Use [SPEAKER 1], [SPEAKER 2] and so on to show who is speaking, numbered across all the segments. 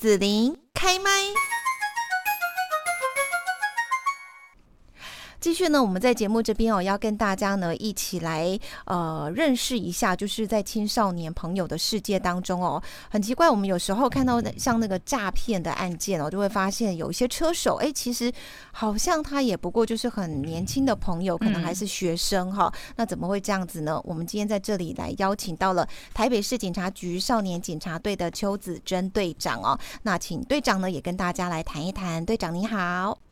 [SPEAKER 1] 子琳开麦。继续呢，我们在节目这边哦，要跟大家呢一起来呃认识一下，就是在青少年朋友的世界当中哦，很奇怪，我们有时候看到像那个诈骗的案件哦，就会发现有一些车手，哎，其实好像他也不过就是很年轻的朋友，可能还是学生哈、哦嗯，那怎么会这样子呢？我们今天在这里来邀请到了台北市警察局少年警察队的邱子珍队长哦，那请队长呢也跟大家来谈一谈，队长你好。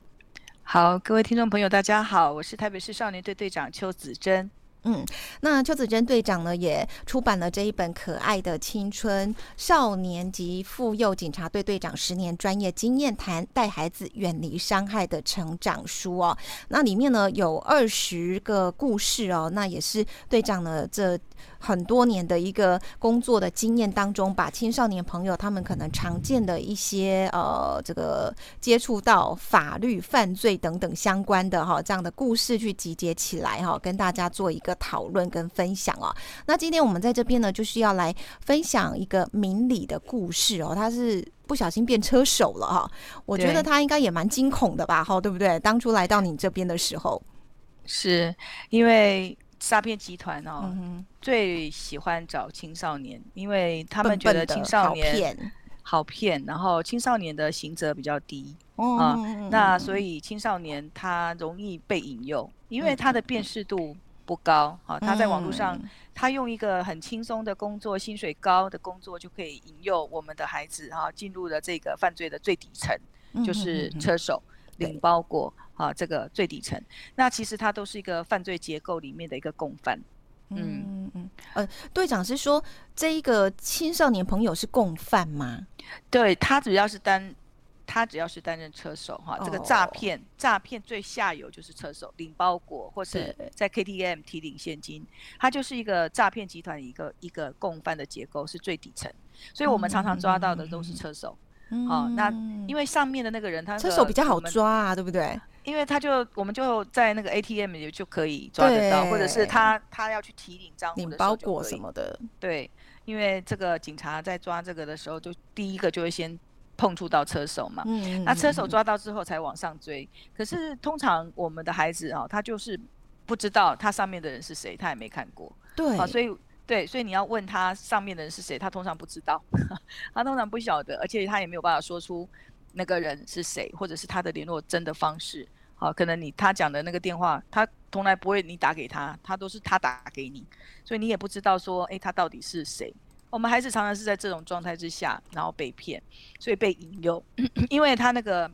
[SPEAKER 2] 好，各位听众朋友，大家好，我是台北市少年队队长邱子珍。
[SPEAKER 1] 嗯，那邱子珍队长呢，也出版了这一本《可爱的青春少年及妇幼警察队队长十年专业经验谈》，带孩子远离伤害的成长书哦。那里面呢有二十个故事哦，那也是队长呢这。很多年的一个工作的经验当中，把青少年朋友他们可能常见的一些呃这个接触到法律犯罪等等相关的哈这样的故事去集结起来哈，跟大家做一个讨论跟分享哦。那今天我们在这边呢，就是要来分享一个明理的故事哦，他是不小心变车手了哈，我觉得他应该也蛮惊恐的吧哈，对不对？当初来到你这边的时候，
[SPEAKER 2] 是因为。诈骗集团哦、嗯，最喜欢找青少年，因为他们觉得青少年好骗，好骗，然后青少年的刑责比较低、嗯、啊、嗯，那所以青少年他容易被引诱，因为他的辨识度不高、嗯、啊，他在网络上、嗯，他用一个很轻松的工作，薪水高的工作就可以引诱我们的孩子哈、啊，进入了这个犯罪的最底层，就是车手。领包裹啊，这个最底层，那其实它都是一个犯罪结构里面的一个共犯。
[SPEAKER 1] 嗯嗯嗯。呃，队长是说这一个青少年朋友是共犯吗？
[SPEAKER 2] 对，他主要是担，他只要是担任车手哈、哦，这个诈骗诈骗最下游就是车手领包裹或是在 KTM 提领现金，他就是一个诈骗集团一个一个共犯的结构是最底层，所以我们常常抓到的都是车手。好、那因为上面的那个人他、那个、
[SPEAKER 1] 车手比较好抓啊，对不对？
[SPEAKER 2] 因为他就我们就在那个 ATM 里就可以抓得到，或者是他他要去提领账户的时候领包裹什么的。对，因为这个警察在抓这个的时候，就第一个就会先碰触到车手嘛。嗯。那车手抓到之后才往上追。嗯、可是通常我们的孩子啊、哦，他就是不知道他上面的人是谁，他也没看过。对。啊，所以。对，所以你要问他上面的人是谁，他通常不知道，他通常不晓得，而且他也没有办法说出那个人是谁，或者是他的联络真的方式。好，可能你他讲的那个电话，他从来不会你打给他，他都是他打给你，所以你也不知道说，诶，他到底是谁。我们孩子常常是在这种状态之下，然后被骗，所以被引诱，因为他那个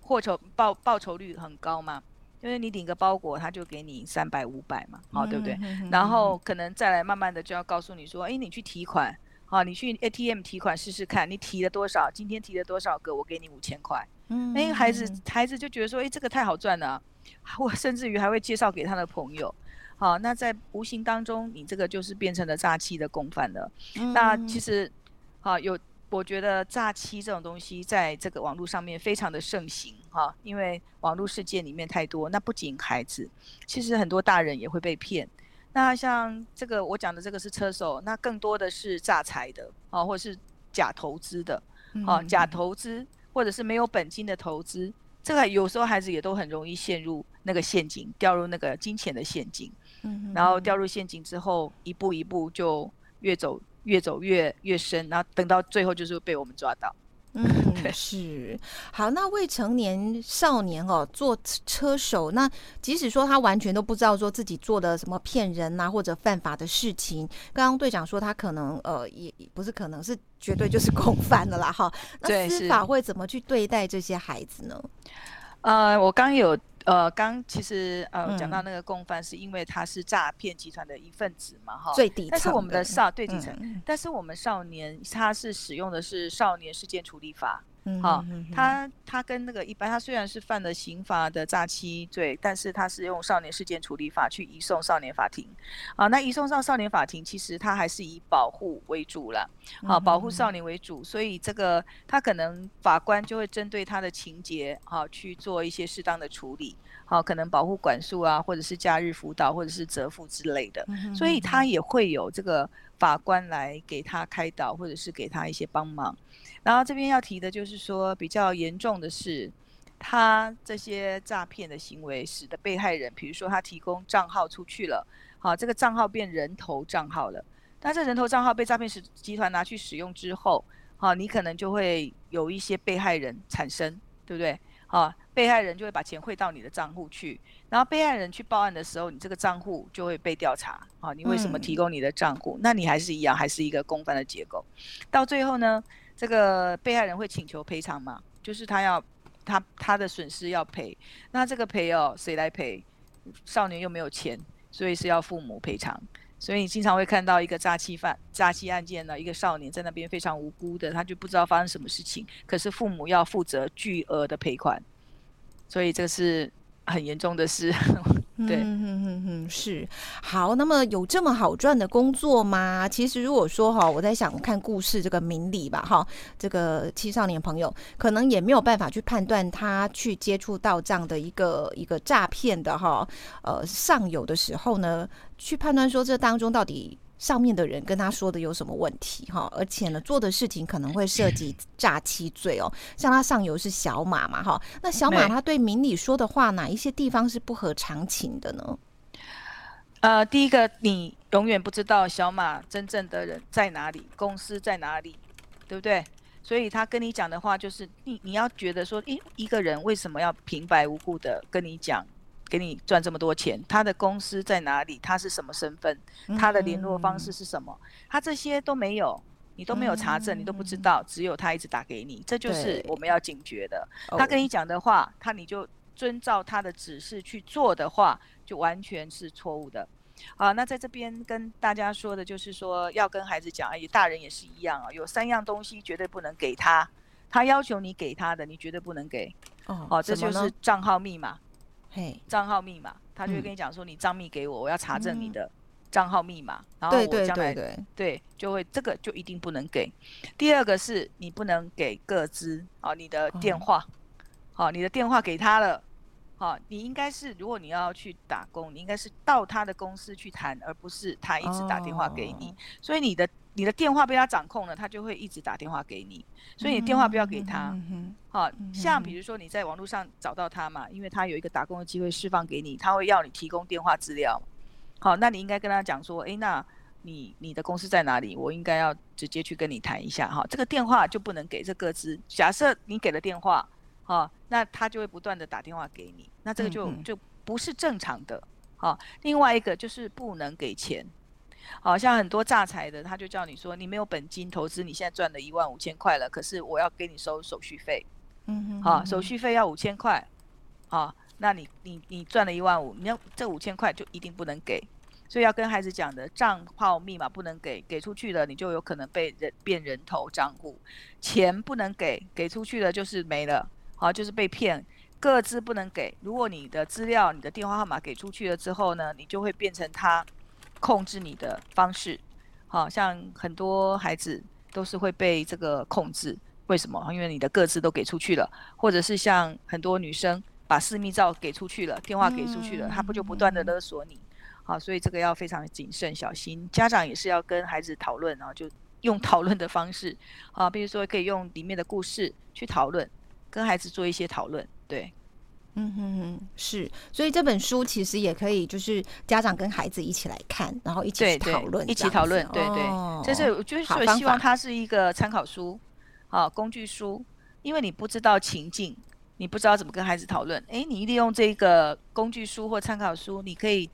[SPEAKER 2] 获酬报报酬率很高嘛。因为你领个包裹，他就给你三百五百嘛，好、嗯哦、对不对、嗯嗯？然后可能再来慢慢的就要告诉你说，哎，你去提款，好、哦，你去 ATM 提款试试看，你提了多少？今天提了多少个？我给你五千块。嗯，哎，孩子孩子就觉得说，哎，这个太好赚了，我甚至于还会介绍给他的朋友。好、哦，那在无形当中，你这个就是变成了诈欺的共犯了。嗯、那其实，好、哦、有。我觉得诈欺这种东西在这个网络上面非常的盛行哈，因为网络世界里面太多。那不仅孩子，其实很多大人也会被骗。那像这个我讲的这个是车手，那更多的是诈财的啊，或者是假投资的啊，假投资或者是没有本金的投资，这个有时候孩子也都很容易陷入那个陷阱，掉入那个金钱的陷阱。然后掉入陷阱之后，一步一步就越走。越走越越深，然后等到最后就是被我们抓到。
[SPEAKER 1] 嗯，是。好，那未成年少年哦，做车手，那即使说他完全都不知道说自己做的什么骗人呐、啊、或者犯法的事情，刚刚队长说他可能呃也不是可能是绝对就是共犯了啦哈。那司法会怎么去对待这些孩子呢？
[SPEAKER 2] 呃，我刚有。呃，刚其实呃讲到那个共犯，是因为他是诈骗集团的一份子嘛，哈、嗯，
[SPEAKER 1] 最底层。
[SPEAKER 2] 但是我们的少最底层、嗯，但是我们少年他是使用的是少年事件处理法。好、嗯，他他跟那个一般，他虽然是犯了刑法的诈欺罪，但是他是用少年事件处理法去移送少年法庭。啊，那移送上少年法庭，其实他还是以保护为主了，好，保护少年为主，所以这个他可能法官就会针对他的情节，好去做一些适当的处理，好，可能保护管束啊，或者是假日辅导，或者是责付之类的，所以他也会有这个法官来给他开导，或者是给他一些帮忙。然后这边要提的就是说，比较严重的是，他这些诈骗的行为使得被害人，比如说他提供账号出去了，好，这个账号变人头账号了。但这人头账号被诈骗使集团拿去使用之后，好，你可能就会有一些被害人产生，对不对？好，被害人就会把钱汇到你的账户去，然后被害人去报案的时候，你这个账户就会被调查。啊，你为什么提供你的账户？嗯、那你还是一样，还是一个共犯的结构。到最后呢，这个被害人会请求赔偿嘛？就是他要他他的损失要赔，那这个赔哦，谁来赔？少年又没有钱，所以是要父母赔偿。所以你经常会看到一个诈欺犯、诈欺案件呢，一个少年在那边非常无辜的，他就不知道发生什么事情，可是父母要负责巨额的赔款，所以这是很严重的事。对，嗯
[SPEAKER 1] 嗯嗯嗯，是好。那么有这么好赚的工作吗？其实如果说哈，我在想看故事这个明理吧，哈，这个青少年朋友可能也没有办法去判断他去接触到这样的一个一个诈骗的哈，呃，上游的时候呢，去判断说这当中到底。上面的人跟他说的有什么问题哈？而且呢，做的事情可能会涉及诈欺罪哦。像他上游是小马嘛哈？那小马他对明理说的话，哪一些地方是不合常情的呢？
[SPEAKER 2] 呃，第一个，你永远不知道小马真正的人在哪里，公司在哪里，对不对？所以他跟你讲的话，就是你你要觉得说，一一个人为什么要平白无故的跟你讲？给你赚这么多钱，他的公司在哪里？他是什么身份？他的联络方式是什么？嗯、他这些都没有，你都没有查证，嗯、你都不知道，只有他一直打给你，这就是我们要警觉的。他跟你讲的话，他你就遵照他的指示去做的话，就完全是错误的。好，那在这边跟大家说的就是说，要跟孩子讲，而且大人也是一样啊，有三样东西绝对不能给他，他要求你给他的，你绝对不能给。哦，好，这就是账号密码。嘿，账号密码，他就会跟你讲说，你账密给我，嗯、我要查证你的账号密码，嗯、然后我将来对，就会这个就一定不能给。第二个是你不能给个资啊，你的电话，好、哦，你的电话给他了，好、哦，你应该是如果你要去打工，你应该是到他的公司去谈，而不是他一直打电话给你，哦、所以你的。你的电话被他掌控了，他就会一直打电话给你，所以你电话不要给他。好，像比如说你在网络上找到他嘛，因为他有一个打工的机会释放给你，他会要你提供电话资料。好，那你应该跟他讲说，诶，那你你的公司在哪里？我应该要直接去跟你谈一下哈。这个电话就不能给这个资。假设你给了电话，好，那他就会不断的打电话给你，那这个就就不是正常的。好，另外一个就是不能给钱。好像很多诈财的，他就叫你说，你没有本金投资，你现在赚了一万五千块了，可是我要给你收手续费，嗯哼，好，手续。费要五千块，好，那你你你赚了一万五，你要这五千块就一定不能给，所以要跟孩子讲的账号密码不能给，给出去了你就有可能被人变人头账户，钱不能给，给出去了就是没了，好，就是被骗，各自不能给，如果你的资料、你的电话号码给出去了之后呢，你就会变成他。控制你的方式，好像很多孩子都是会被这个控制。为什么？因为你的各自都给出去了，或者是像很多女生把私密照给出去了，电话给出去了，他不就不断的勒索你？好，所以这个要非常谨慎小心。家长也是要跟孩子讨论，然后就用讨论的方式，啊，比如说可以用里面的故事去讨论，跟孩子做一些讨论，对。
[SPEAKER 1] 嗯哼哼，是，所以这本书其实也可以，就是家长跟孩子一起来看，然后一起讨论，
[SPEAKER 2] 一起讨论，对对，这是我就是希望它是一个参考书，好工具书，因为你不知道情境，你不知道怎么跟孩子讨论，哎，你利用这个工具书或参考书，你可以，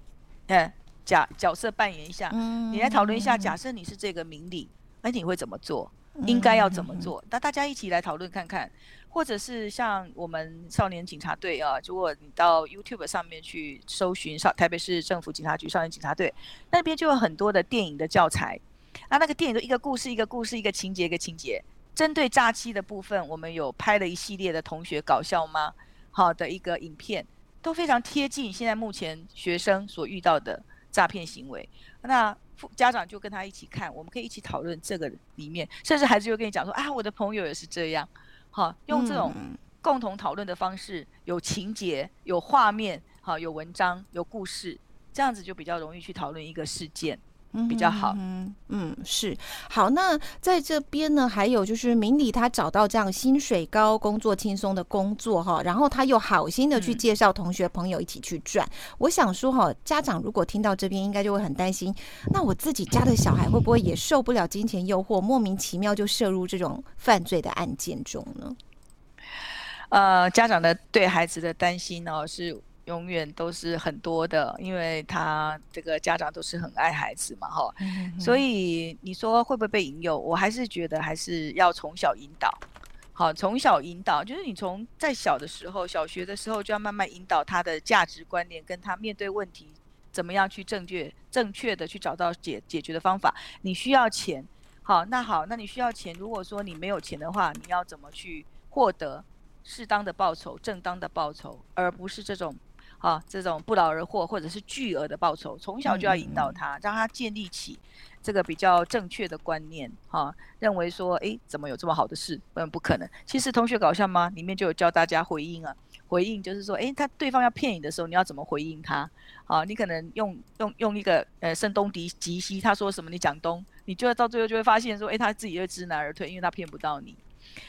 [SPEAKER 2] 呃，假角色扮演一下，嗯，你来讨论一下，假设你是这个明理，哎，你会怎么做？应该要怎么做？那大家一起来讨论看看。或者是像我们少年警察队啊，如果你到 YouTube 上面去搜寻少台北市政府警察局少年警察队，那边就有很多的电影的教材。那那个电影的一个故事一个故事一个情节一个情节，针对诈欺的部分，我们有拍了一系列的同学搞笑吗？好的一个影片，都非常贴近现在目前学生所遇到的诈骗行为。那家长就跟他一起看，我们可以一起讨论这个里面，甚至孩子就跟你讲说啊，我的朋友也是这样。好，用这种共同讨论的方式，嗯、有情节、有画面，好，有文章、有故事，这样子就比较容易去讨论一个事件。比较好，
[SPEAKER 1] 嗯，嗯，是好。那在这边呢，还有就是明理他找到这样薪水高、工作轻松的工作哈，然后他又好心的去介绍同学朋友一起去赚。嗯、我想说哈，家长如果听到这边，应该就会很担心，那我自己家的小孩会不会也受不了金钱诱惑，莫名其妙就涉入这种犯罪的案件中呢？
[SPEAKER 2] 呃，家长的对孩子的担心呢、哦、是。永远都是很多的，因为他这个家长都是很爱孩子嘛，哈、所以你说会不会被引诱？我还是觉得还是要从小引导，好，从小引导，就是你从在小的时候，小学的时候就要慢慢引导他的价值观念，跟他面对问题怎么样去正确、正确的去找到解解决的方法。你需要钱，好，那好，那你需要钱，如果说你没有钱的话，你要怎么去获得适当的报酬、正当的报酬，而不是这种。啊，这种不劳而获或者是巨额的报酬，从小就要引导他，让他建立起这个比较正确的观念。哈、啊，认为说，诶，怎么有这么好的事？嗯，不可能。其实同学搞笑吗？里面就有教大家回应啊。回应就是说，诶，他对方要骗你的时候，你要怎么回应他？啊，你可能用用用一个呃声东击击西，他说什么你讲东，你就要到最后就会发现说，诶，他自己会知难而退，因为他骗不到你。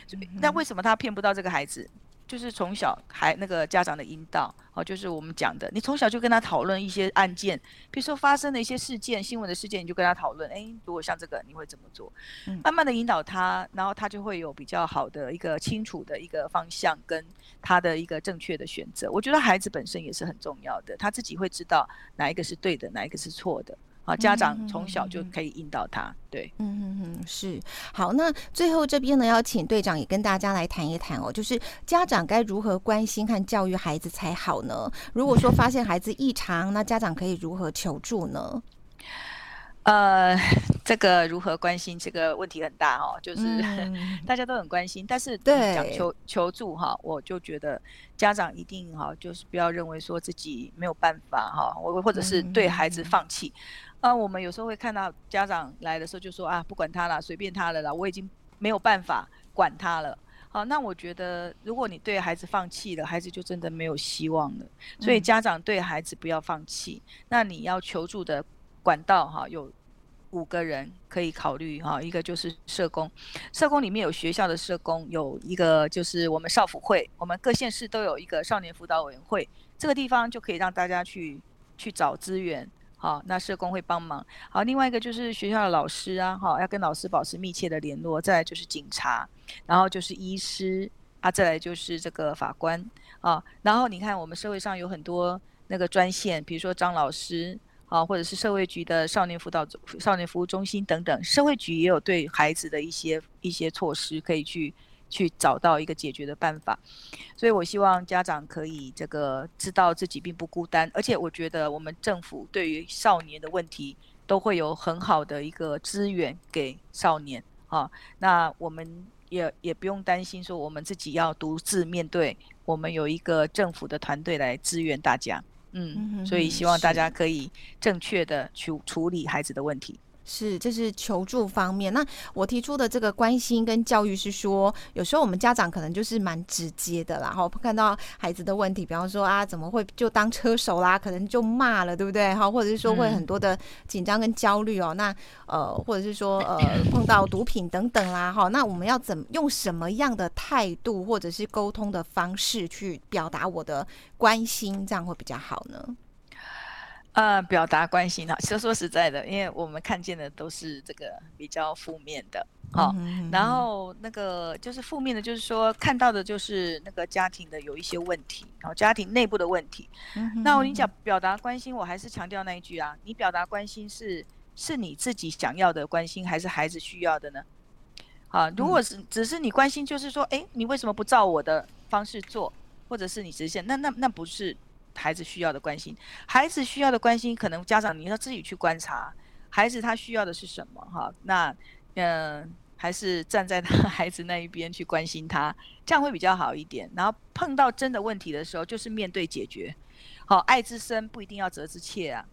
[SPEAKER 2] 所以，那为什么他骗不到这个孩子？就是从小孩那个家长的引导，哦，就是我们讲的，你从小就跟他讨论一些案件，比如说发生的一些事件、新闻的事件，你就跟他讨论，诶，如果像这个，你会怎么做？慢慢的引导他，然后他就会有比较好的一个清楚的一个方向，跟他的一个正确的选择。我觉得孩子本身也是很重要的，他自己会知道哪一个是对的，哪一个是错的。啊，家长从小就可以引导他，对，
[SPEAKER 1] 嗯嗯嗯，是好。那最后这边呢，要请队长也跟大家来谈一谈哦，就是家长该如何关心和教育孩子才好呢？如果说发现孩子异常，那家长可以如何求助呢？
[SPEAKER 2] 呃，这个如何关心这个问题很大哦，就是、嗯、大家都很关心，但是对讲求求助哈，我就觉得家长一定哈，就是不要认为说自己没有办法哈，我或者是对孩子放弃。嗯啊，我们有时候会看到家长来的时候就说啊，不管他了，随便他了啦，我已经没有办法管他了。好，那我觉得如果你对孩子放弃了，孩子就真的没有希望了。所以家长对孩子不要放弃。嗯、那你要求助的管道哈，有五个人可以考虑哈，一个就是社工，社工里面有学校的社工，有一个就是我们少辅会，我们各县市都有一个少年辅导委员会，这个地方就可以让大家去去找资源。好，那社工会帮忙。好，另外一个就是学校的老师啊，好，要跟老师保持密切的联络。再来就是警察，然后就是医师啊，再来就是这个法官啊。然后你看，我们社会上有很多那个专线，比如说张老师啊，或者是社会局的少年辅导、少年服务中心等等。社会局也有对孩子的一些一些措施可以去。去找到一个解决的办法，所以我希望家长可以这个知道自己并不孤单，而且我觉得我们政府对于少年的问题都会有很好的一个资源给少年啊，那我们也也不用担心说我们自己要独自面对，我们有一个政府的团队来支援大家，嗯，所以希望大家可以正确的去处理孩子的问题。
[SPEAKER 1] 是，这是求助方面。那我提出的这个关心跟教育是说，有时候我们家长可能就是蛮直接的啦，哈，看到孩子的问题，比方说啊，怎么会就当车手啦，可能就骂了，对不对？哈，或者是说会很多的紧张跟焦虑哦。那呃，或者是说呃，碰到毒品等等啦，哈，那我们要怎用什么样的态度或者是沟通的方式去表达我的关心，这样会比较好呢？
[SPEAKER 2] 呃，表达关心哈，其实说实在的，因为我们看见的都是这个比较负面的，好、然后那个就是负面的，就是说看到的就是那个家庭的有一些问题，然后家庭内部的问题。嗯、那我跟你讲，表达关心，我还是强调那一句啊，你表达关心是是你自己想要的关心，还是孩子需要的呢？好，如果是只是你关心，就是说，哎，你为什么不照我的方式做，或者是你实现，那那那不是。孩子需要的关心，孩子需要的关心，可能家长你要自己去观察，孩子他需要的是什么哈？那嗯、还是站在他孩子那一边去关心他，这样会比较好一点。然后碰到真的问题的时候，就是面对解决。好，爱之深不一定要责之切啊，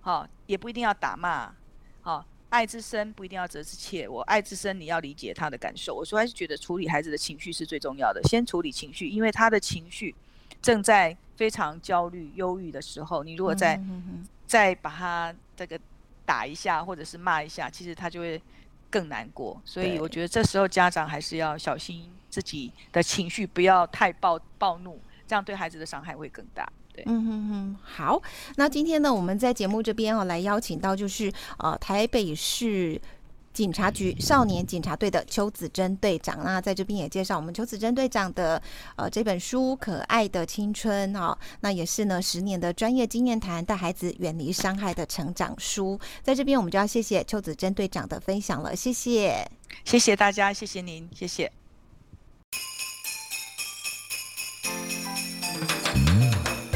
[SPEAKER 2] 好，也不一定要打骂。好，爱之深不一定要责之切。我爱之深，你要理解他的感受。我说还是觉得处理孩子的情绪是最重要的，先处理情绪，因为他的情绪正在。非常焦虑、忧郁的时候，你如果再、再把他这个打一下或者是骂一下，其实他就会更难过。所以我觉得这时候家长还是要小心自己的情绪，不要太暴暴怒，这样对孩子的伤害会更大。对，
[SPEAKER 1] 嗯哼哼，好。那今天呢，我们在节目这边哦，来邀请到就是呃台北市。警察局少年警察队的邱子珍队长，那在这边也介绍我们邱子珍队长的呃这本书《可爱的青春》哦，那也是呢十年的专业经验谈，带孩子远离伤害的成长书。在这边我们就要谢谢邱子珍队长的分享了，谢谢，
[SPEAKER 2] 谢谢大家，谢谢您，谢谢。